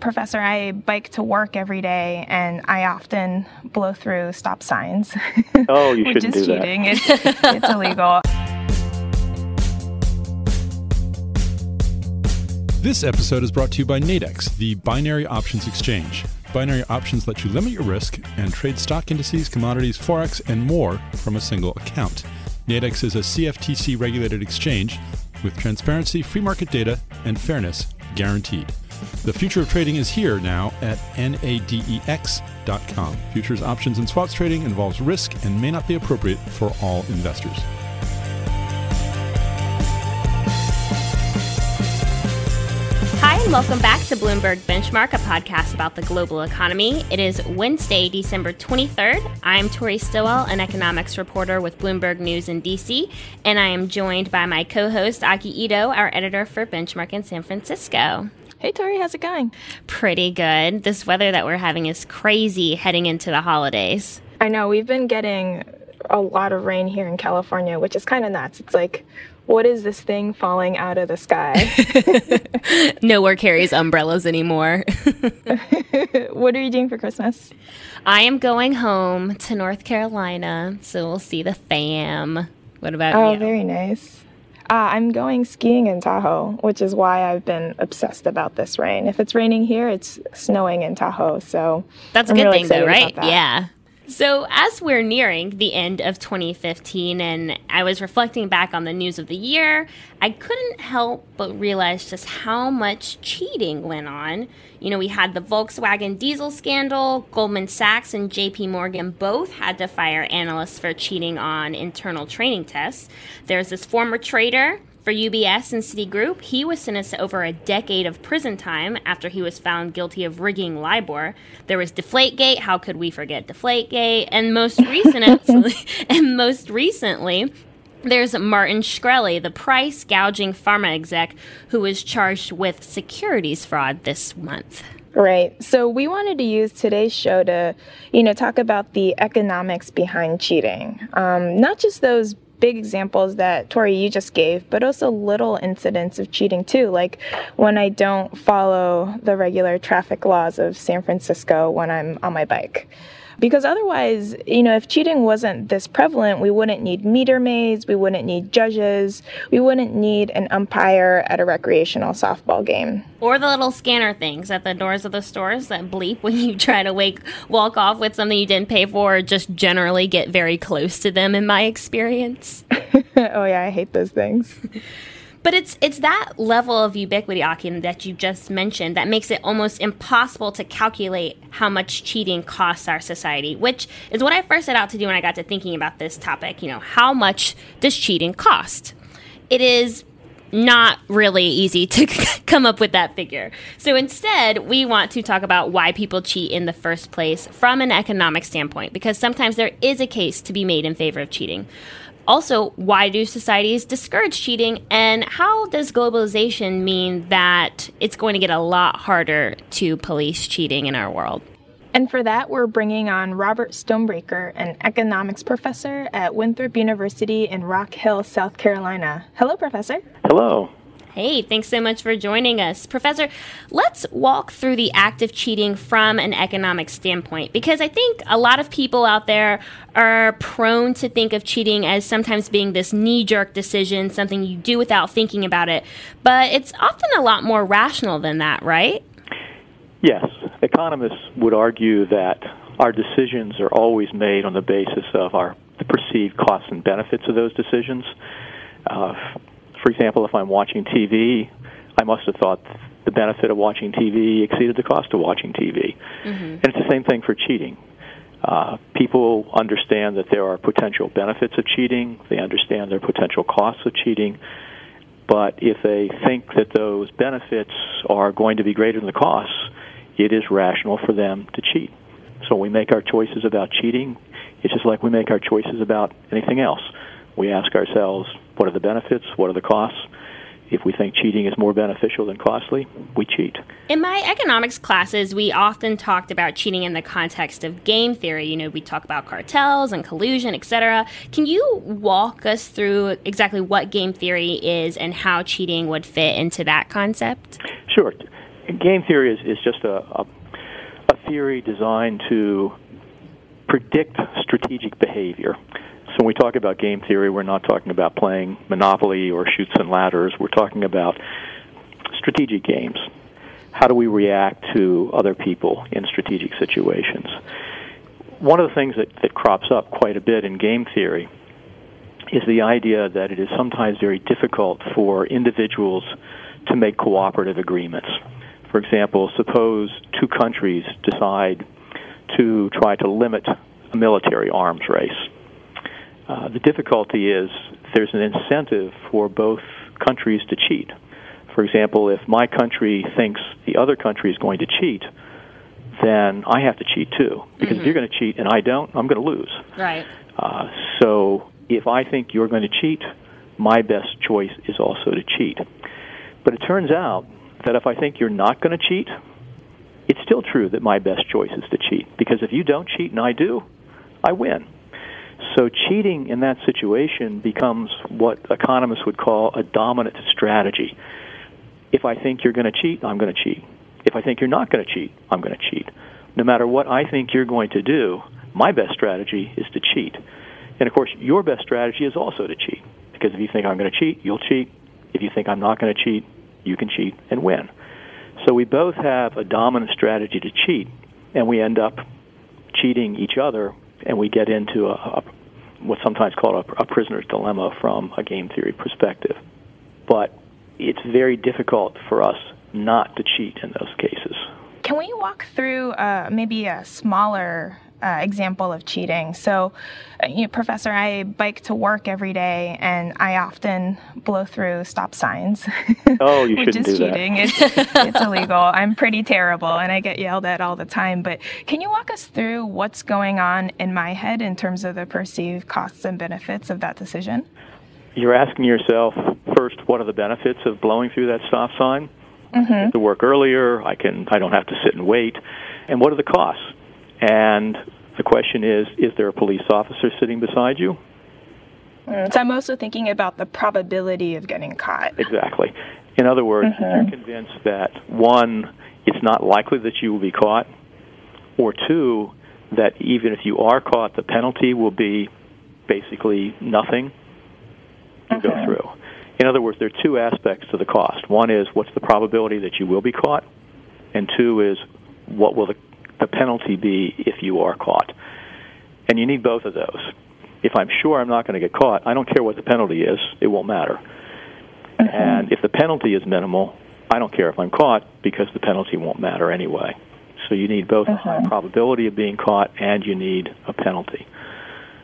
Professor, I bike to work every day and I often blow through stop signs. Oh, you which shouldn't is do that. cheating. It's, it's illegal. This episode is brought to you by Nadex, the binary options exchange. Binary options let you limit your risk and trade stock indices, commodities, forex, and more from a single account. Nadex is a CFTC regulated exchange with transparency, free market data, and fairness guaranteed. The future of trading is here now at nadex.com. Futures, options, and swaps trading involves risk and may not be appropriate for all investors. Hi, and welcome back to Bloomberg Benchmark, a podcast about the global economy. It is Wednesday, December 23rd. I'm Tori Stilwell, an economics reporter with Bloomberg News in DC, and I am joined by my co host, Aki Ito, our editor for Benchmark in San Francisco. Hey, Tori, how's it going? Pretty good. This weather that we're having is crazy heading into the holidays. I know we've been getting a lot of rain here in California, which is kind of nuts. It's like, what is this thing falling out of the sky? Nowhere carries umbrellas anymore. what are you doing for Christmas? I am going home to North Carolina, so we'll see the fam. What about Oh, you? Oh, very nice. Uh, I'm going skiing in Tahoe, which is why I've been obsessed about this rain. If it's raining here, it's snowing in Tahoe. So That's a I'm good really thing, though, right? Yeah. So, as we're nearing the end of 2015, and I was reflecting back on the news of the year, I couldn't help but realize just how much cheating went on. You know, we had the Volkswagen diesel scandal, Goldman Sachs and JP Morgan both had to fire analysts for cheating on internal training tests. There's this former trader for UBS and Citigroup, he was sentenced to over a decade of prison time after he was found guilty of rigging LIBOR. There was Deflategate. How could we forget Deflategate? And most recently, and most recently, there's Martin Shkreli, the price gouging pharma exec, who was charged with securities fraud this month. Right. So we wanted to use today's show to, you know, talk about the economics behind cheating. Um, not just those big examples that Tori you just gave, but also little incidents of cheating too, like when I don't follow the regular traffic laws of San Francisco when I'm on my bike. Because otherwise, you know, if cheating wasn't this prevalent, we wouldn't need meter maids, we wouldn't need judges, we wouldn't need an umpire at a recreational softball game. Or the little scanner things at the doors of the stores that bleep when you try to wake walk off with something you didn't pay for or just generally get very close to them in my experience. oh yeah, I hate those things. But it's it's that level of ubiquity, Akin, that you just mentioned that makes it almost impossible to calculate how much cheating costs our society, which is what I first set out to do when I got to thinking about this topic. You know, how much does cheating cost? It is not really easy to come up with that figure. So instead, we want to talk about why people cheat in the first place from an economic standpoint, because sometimes there is a case to be made in favor of cheating. Also, why do societies discourage cheating? And how does globalization mean that it's going to get a lot harder to police cheating in our world? And for that, we're bringing on Robert Stonebraker, an economics professor at Winthrop University in Rock Hill, South Carolina. Hello, Professor. Hello. Hey, thanks so much for joining us. Professor, let's walk through the act of cheating from an economic standpoint because I think a lot of people out there are prone to think of cheating as sometimes being this knee jerk decision, something you do without thinking about it. But it's often a lot more rational than that, right? Yes, economists would argue that our decisions are always made on the basis of our perceived costs and benefits of those decisions. Uh, for example, if I'm watching TV, I must have thought the benefit of watching TV exceeded the cost of watching TV. Mm-hmm. And it's the same thing for cheating. Uh, people understand that there are potential benefits of cheating. They understand there are potential costs of cheating. But if they think that those benefits are going to be greater than the costs, it is rational for them to cheat. So we make our choices about cheating. It's just like we make our choices about anything else. We ask ourselves, what are the benefits? What are the costs? If we think cheating is more beneficial than costly, we cheat. In my economics classes, we often talked about cheating in the context of game theory. You know, we talk about cartels and collusion, etc. Can you walk us through exactly what game theory is and how cheating would fit into that concept? Sure. Game theory is, is just a, a, a theory designed to predict strategic behavior. When we talk about game theory, we're not talking about playing Monopoly or Chutes and Ladders. We're talking about strategic games. How do we react to other people in strategic situations? One of the things that, that crops up quite a bit in game theory is the idea that it is sometimes very difficult for individuals to make cooperative agreements. For example, suppose two countries decide to try to limit a military arms race uh, the difficulty is there's an incentive for both countries to cheat. For example, if my country thinks the other country is going to cheat, then I have to cheat too. Because mm-hmm. if you're going to cheat and I don't, I'm going to lose. Right. Uh, so if I think you're going to cheat, my best choice is also to cheat. But it turns out that if I think you're not going to cheat, it's still true that my best choice is to cheat. Because if you don't cheat and I do, I win. So cheating in that situation becomes what economists would call a dominant strategy. If I think you're going to cheat, I'm going to cheat. If I think you're not going to cheat, I'm going to cheat. No matter what I think you're going to do, my best strategy is to cheat. And of course, your best strategy is also to cheat. Because if you think I'm going to cheat, you'll cheat. If you think I'm not going to cheat, you can cheat and win. So we both have a dominant strategy to cheat, and we end up cheating each other, and we get into a, a what's sometimes called a, a prisoner's dilemma from a game theory perspective. But it's very difficult for us not to cheat in those cases. Can we walk through uh, maybe a smaller uh, example of cheating. So, uh, you know, Professor, I bike to work every day, and I often blow through stop signs. Oh, you which shouldn't is do cheating. that. It's, it's illegal. I'm pretty terrible, and I get yelled at all the time. But can you walk us through what's going on in my head in terms of the perceived costs and benefits of that decision? You're asking yourself first, what are the benefits of blowing through that stop sign? Mm-hmm. I get to work earlier. I can. I don't have to sit and wait. And what are the costs? And the question is, is there a police officer sitting beside you? Mm, so I'm also thinking about the probability of getting caught. Exactly. In other words, mm-hmm. you're convinced that one, it's not likely that you will be caught, or two, that even if you are caught, the penalty will be basically nothing, you mm-hmm. go through. In other words, there are two aspects to the cost. One is what's the probability that you will be caught, and two is what will the the penalty be if you are caught? And you need both of those. If I'm sure I'm not going to get caught, I don't care what the penalty is, it won't matter. Mm-hmm. And if the penalty is minimal, I don't care if I'm caught because the penalty won't matter anyway. So you need both mm-hmm. a high probability of being caught and you need a penalty.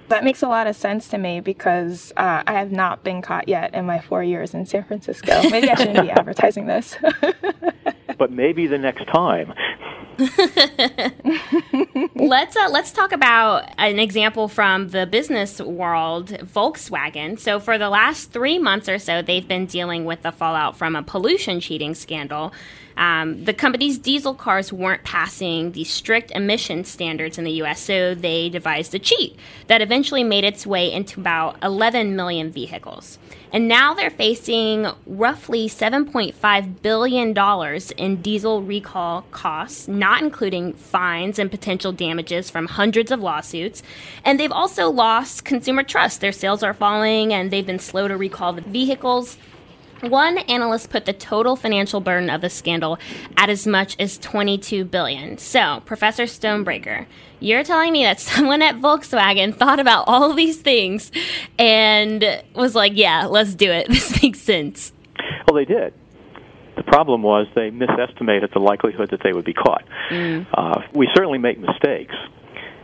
That makes a lot of sense to me because uh, I have not been caught yet in my four years in San Francisco. Maybe I shouldn't be advertising this. but maybe the next time. let's uh, let's talk about an example from the business world, Volkswagen. So for the last three months or so, they've been dealing with the fallout from a pollution cheating scandal. Um, the company's diesel cars weren't passing the strict emission standards in the U.S., so they devised a cheat that eventually made its way into about 11 million vehicles. And now they're facing roughly $7.5 billion in diesel recall costs, not including fines and potential damages from hundreds of lawsuits. And they've also lost consumer trust. Their sales are falling and they've been slow to recall the vehicles. One analyst put the total financial burden of the scandal at as much as 22 billion. So, Professor Stonebraker, you're telling me that someone at Volkswagen thought about all these things and was like, "Yeah, let's do it. This makes sense." Well, they did. The problem was they misestimated the likelihood that they would be caught. Mm. Uh, we certainly make mistakes,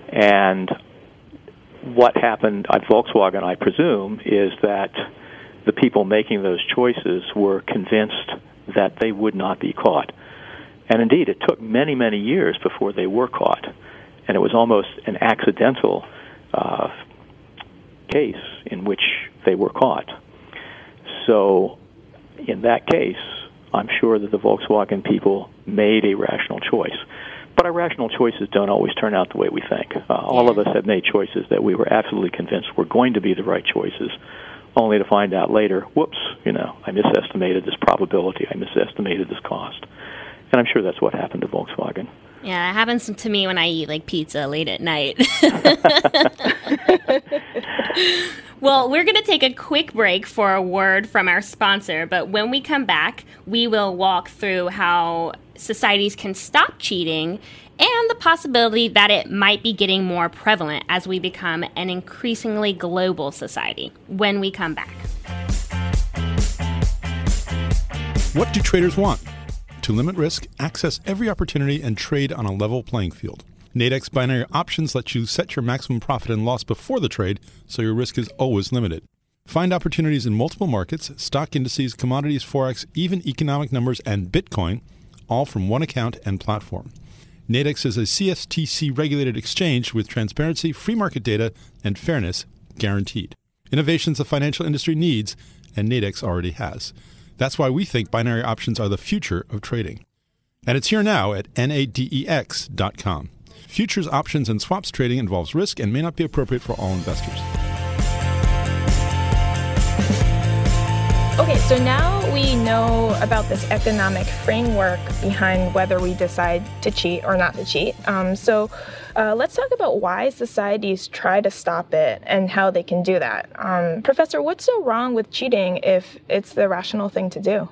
and what happened at Volkswagen, I presume, is that the people making those choices were convinced that they would not be caught. And indeed, it took many, many years before they were caught. And it was almost an accidental uh, case in which they were caught. So, in that case, I'm sure that the Volkswagen people made a rational choice. But our rational choices don't always turn out the way we think. Uh, all of us have made choices that we were absolutely convinced were going to be the right choices, only to find out later, whoops, you know, I misestimated this probability, I misestimated this cost. And I'm sure that's what happened to Volkswagen. Yeah, it happens to me when I eat like pizza late at night. well, we're going to take a quick break for a word from our sponsor, but when we come back, we will walk through how societies can stop cheating and the possibility that it might be getting more prevalent as we become an increasingly global society when we come back. What do traders want? To limit risk, access every opportunity, and trade on a level playing field. Nadex binary options let you set your maximum profit and loss before the trade, so your risk is always limited. Find opportunities in multiple markets, stock indices, commodities, forex, even economic numbers, and Bitcoin, all from one account and platform. Nadex is a CFTC regulated exchange with transparency, free market data, and fairness guaranteed. Innovations the financial industry needs, and Nadex already has. That's why we think binary options are the future of trading. And it's here now at nadex.com. Futures, options, and swaps trading involves risk and may not be appropriate for all investors. Okay, so now we know about this economic framework behind whether we decide to cheat or not to cheat. Um, so uh, let's talk about why societies try to stop it and how they can do that. Um, Professor, what's so wrong with cheating if it's the rational thing to do?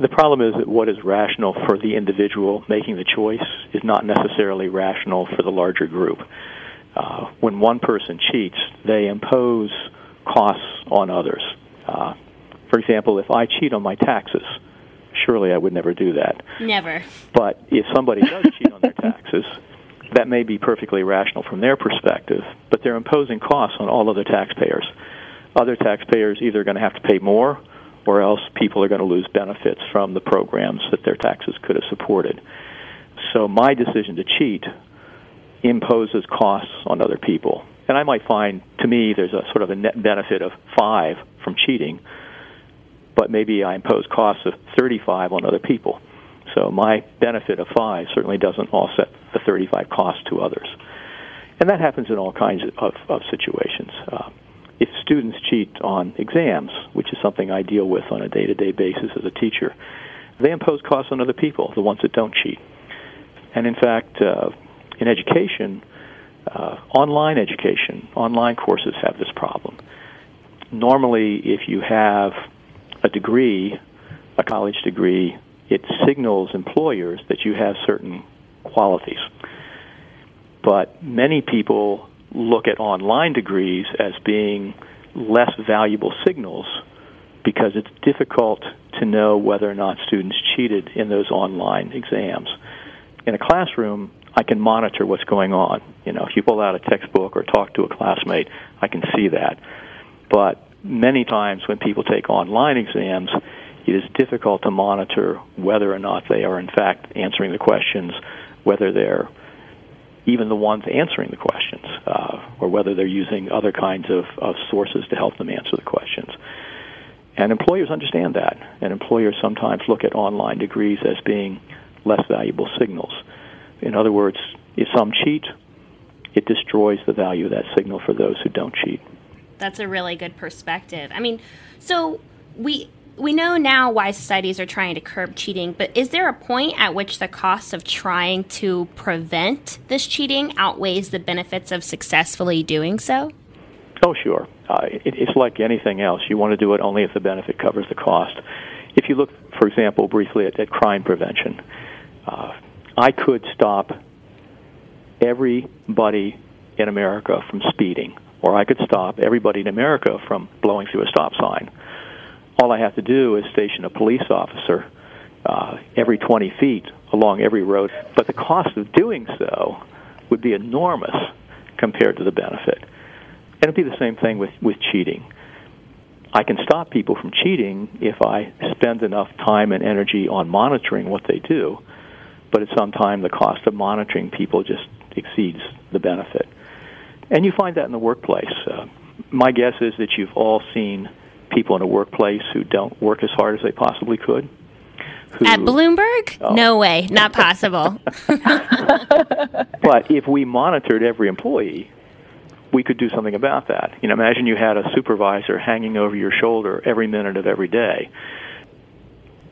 The problem is that what is rational for the individual making the choice is not necessarily rational for the larger group. Uh, when one person cheats, they impose costs on others. Uh, for example, if I cheat on my taxes, surely I would never do that. Never. But if somebody does cheat on their taxes, that may be perfectly rational from their perspective, but they're imposing costs on all other taxpayers. Other taxpayers either are going to have to pay more or else people are going to lose benefits from the programs that their taxes could have supported. So my decision to cheat imposes costs on other people. And I might find, to me, there's a sort of a net benefit of five from cheating, but maybe I impose costs of 35 on other people. So my benefit of five certainly doesn't offset the 35 cost to others. And that happens in all kinds of, of situations. Uh, if students cheat on exams, which is something I deal with on a day-to-day basis as a teacher, they impose costs on other people, the ones that don't cheat. And in fact, uh, in education, uh, online education, online courses have this problem. Normally, if you have a degree, a college degree, it signals employers that you have certain qualities. But many people look at online degrees as being less valuable signals because it's difficult to know whether or not students cheated in those online exams. In a classroom, I can monitor what's going on. You know, if you pull out a textbook or talk to a classmate, I can see that. But many times when people take online exams, it is difficult to monitor whether or not they are in fact answering the questions, whether they're even the ones answering the questions, uh, or whether they're using other kinds of, of sources to help them answer the questions. And employers understand that, and employers sometimes look at online degrees as being less valuable signals. In other words, if some cheat, it destroys the value of that signal for those who don't cheat that's a really good perspective. I mean, so we we know now why societies are trying to curb cheating, but is there a point at which the cost of trying to prevent this cheating outweighs the benefits of successfully doing so? Oh, sure. Uh, it, it's like anything else. You want to do it only if the benefit covers the cost. If you look, for example, briefly at, at crime prevention, uh, I could stop everybody in America from speeding or I could stop everybody in America from blowing through a stop sign. All I have to do is station a police officer uh, every 20 feet along every road. But the cost of doing so would be enormous compared to the benefit. And it'd be the same thing with, with cheating. I can stop people from cheating if I spend enough time and energy on monitoring what they do. but at some time the cost of monitoring people just exceeds the benefit. And you find that in the workplace. Uh, my guess is that you've all seen people in a workplace who don't work as hard as they possibly could. Who, At Bloomberg? Oh. No way, not possible. but if we monitored every employee, we could do something about that. You know, imagine you had a supervisor hanging over your shoulder every minute of every day.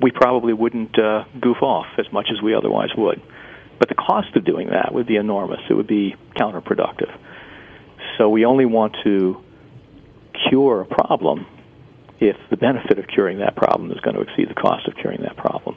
We probably wouldn't uh, goof off as much as we otherwise would. But the cost of doing that would be enormous. It would be counterproductive. So we only want to cure a problem if the benefit of curing that problem is going to exceed the cost of curing that problem.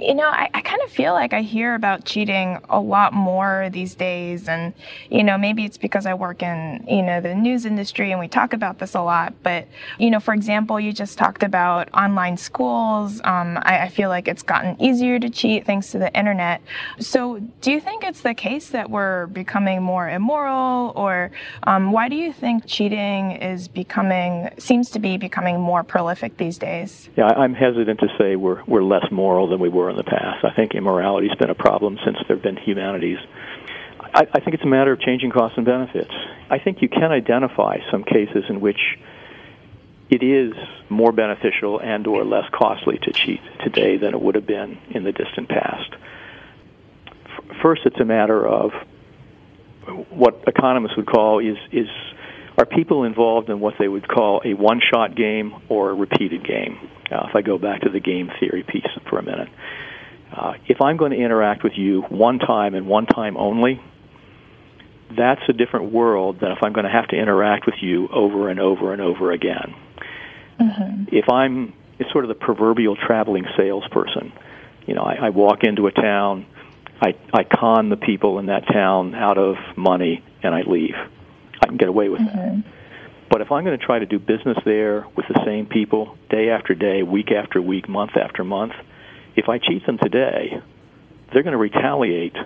You know, I, I kind of feel like I hear about cheating a lot more these days. And, you know, maybe it's because I work in, you know, the news industry and we talk about this a lot. But, you know, for example, you just talked about online schools. Um, I, I feel like it's gotten easier to cheat thanks to the internet. So do you think it's the case that we're becoming more immoral? Or um, why do you think cheating is becoming, seems to be becoming more prolific these days? Yeah, I'm hesitant to say we're, we're less moral than we were in the past. I think immorality's been a problem since there have been humanities. I, I think it's a matter of changing costs and benefits. I think you can identify some cases in which it is more beneficial and or less costly to cheat today than it would have been in the distant past. First, it's a matter of what economists would call is is are people involved in what they would call a one-shot game or a repeated game. Uh, if I go back to the game theory piece for a minute, uh, if I'm going to interact with you one time and one time only, that's a different world than if I'm going to have to interact with you over and over and over again. Mm-hmm. If I'm, it's sort of the proverbial traveling salesperson. You know, I, I walk into a town, I, I con the people in that town out of money, and I leave. I can get away with mm-hmm. that. But if I'm going to try to do business there with the same people day after day, week after week, month after month, if I cheat them today, they're going to retaliate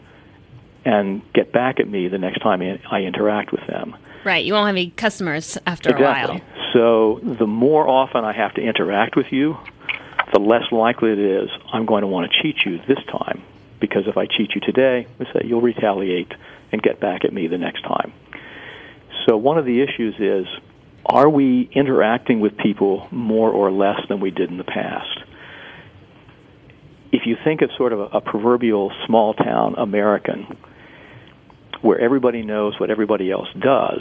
and get back at me the next time I interact with them. Right. You won't have any customers after exactly. a while. So the more often I have to interact with you, the less likely it is I'm going to want to cheat you this time. Because if I cheat you today, say you'll retaliate and get back at me the next time. So one of the issues is are we interacting with people more or less than we did in the past? If you think of sort of a, a proverbial small town American where everybody knows what everybody else does,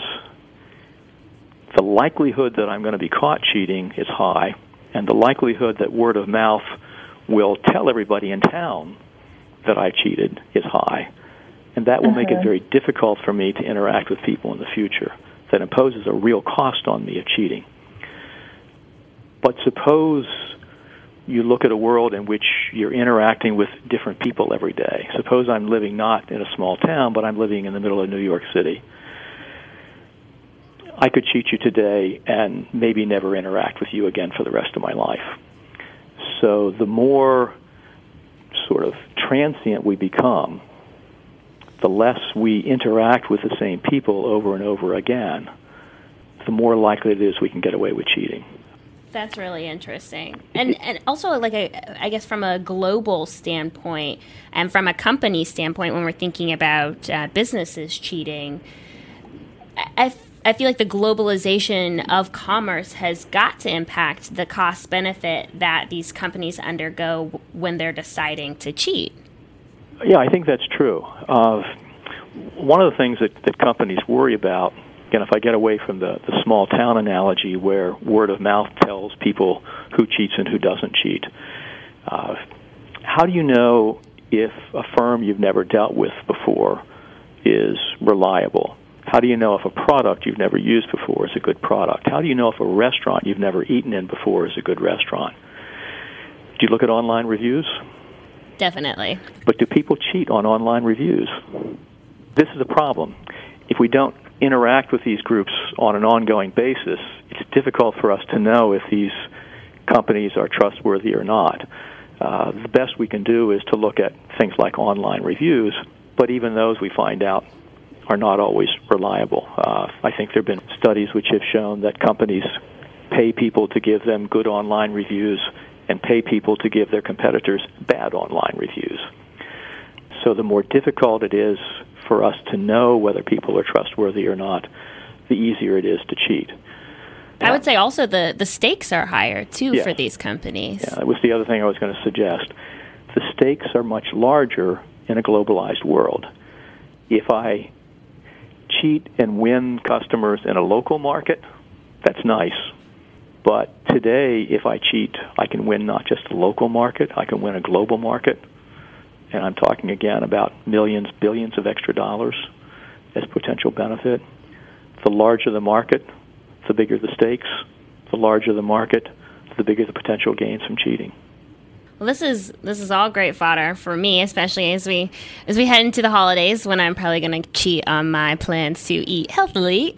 the likelihood that I'm going to be caught cheating is high, and the likelihood that word of mouth will tell everybody in town that I cheated is high. And that will uh-huh. make it uh-huh. very difficult for me to interact with people in the future that imposes a real cost on me of cheating. But suppose you look at a world in which you're interacting with different people every day. Suppose I'm living not in a small town, but I'm living in the middle of New York City. I could cheat you today and maybe never interact with you again for the rest of my life. So the more sort of transient we become, the less we interact with the same people over and over again, the more likely it is we can get away with cheating. That's really interesting, and and also like a, I guess from a global standpoint and from a company standpoint, when we're thinking about uh, businesses cheating, I, I feel like the globalization of commerce has got to impact the cost benefit that these companies undergo when they're deciding to cheat. Yeah, I think that's true. Uh, one of the things that, that companies worry about, again, if I get away from the, the small town analogy where word of mouth tells people who cheats and who doesn't cheat, uh, how do you know if a firm you've never dealt with before is reliable? How do you know if a product you've never used before is a good product? How do you know if a restaurant you've never eaten in before is a good restaurant? Do you look at online reviews? Definitely. But do people cheat on online reviews? This is a problem. If we don't interact with these groups on an ongoing basis, it's difficult for us to know if these companies are trustworthy or not. Uh, the best we can do is to look at things like online reviews, but even those we find out are not always reliable. Uh, I think there have been studies which have shown that companies pay people to give them good online reviews and pay people to give their competitors bad online reviews. so the more difficult it is for us to know whether people are trustworthy or not, the easier it is to cheat. I would say also the, the stakes are higher too Yes. for these companies. Yeah, that was the other thing I was going to suggest. The stakes are much larger in a globalized world. If I cheat and win customers in a local market, that's nice. But today, if I cheat, I can win not just a local market, I can win a global market. And I'm talking again about millions, billions of extra dollars as potential benefit. The larger the market, the bigger the stakes. The larger the market, the bigger the potential gains from cheating. Well, this is this is all great fodder for me, especially as we as we head into the holidays when I'm probably going to cheat on my plans to eat healthily.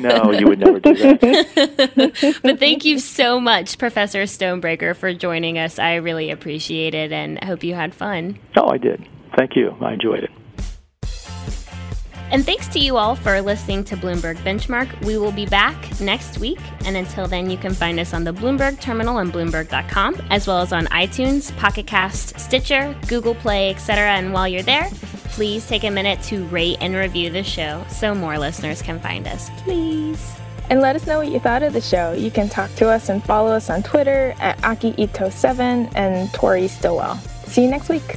No, you would never do that. but thank you so much, Professor Stonebraker, for joining us. I really appreciate it, and hope you had fun. No, I did. Thank you. I enjoyed it. And thanks to you all for listening to Bloomberg Benchmark. We will be back next week. And until then, you can find us on the Bloomberg Terminal and Bloomberg.com, as well as on iTunes, Pocket Cast, Stitcher, Google Play, etc. And while you're there, please take a minute to rate and review the show so more listeners can find us. Please. And let us know what you thought of the show. You can talk to us and follow us on Twitter at AkiIto7 and Tori Stilwell. See you next week.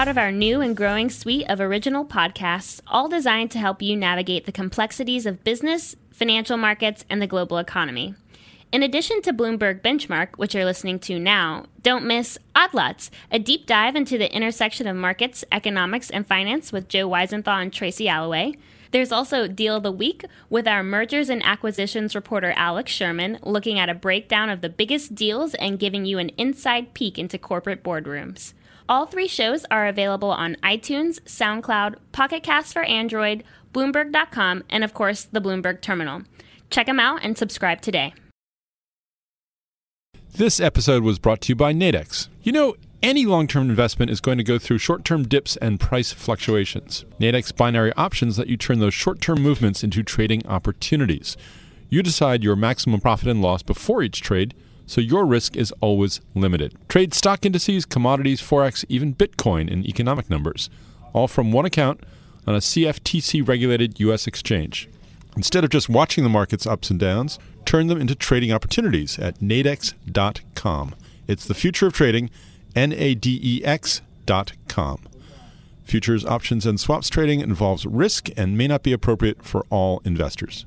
Proud of our new and growing suite of original podcasts, all designed to help you navigate the complexities of business, financial markets, and the global economy. In addition to Bloomberg Benchmark, which you're listening to now, don't miss Odd Lots, a deep dive into the intersection of markets, economics, and finance with Joe Weisenthal and Tracy Alloway. There's also Deal of the Week with our mergers and acquisitions reporter Alex Sherman, looking at a breakdown of the biggest deals and giving you an inside peek into corporate boardrooms. All three shows are available on iTunes, SoundCloud, Pocket Cast for Android, Bloomberg.com, and of course, the Bloomberg Terminal. Check them out and subscribe today. This episode was brought to you by Nadex. You know, any long term investment is going to go through short term dips and price fluctuations. Nadex binary options let you turn those short term movements into trading opportunities. You decide your maximum profit and loss before each trade, so your risk is always limited. Trade stock indices, commodities, Forex, even Bitcoin and economic numbers, all from one account on a CFTC regulated U.S. exchange. Instead of just watching the market's ups and downs, turn them into trading opportunities at nadex.com. It's the future of trading, N A D E X.com. Futures, options, and swaps trading involves risk and may not be appropriate for all investors.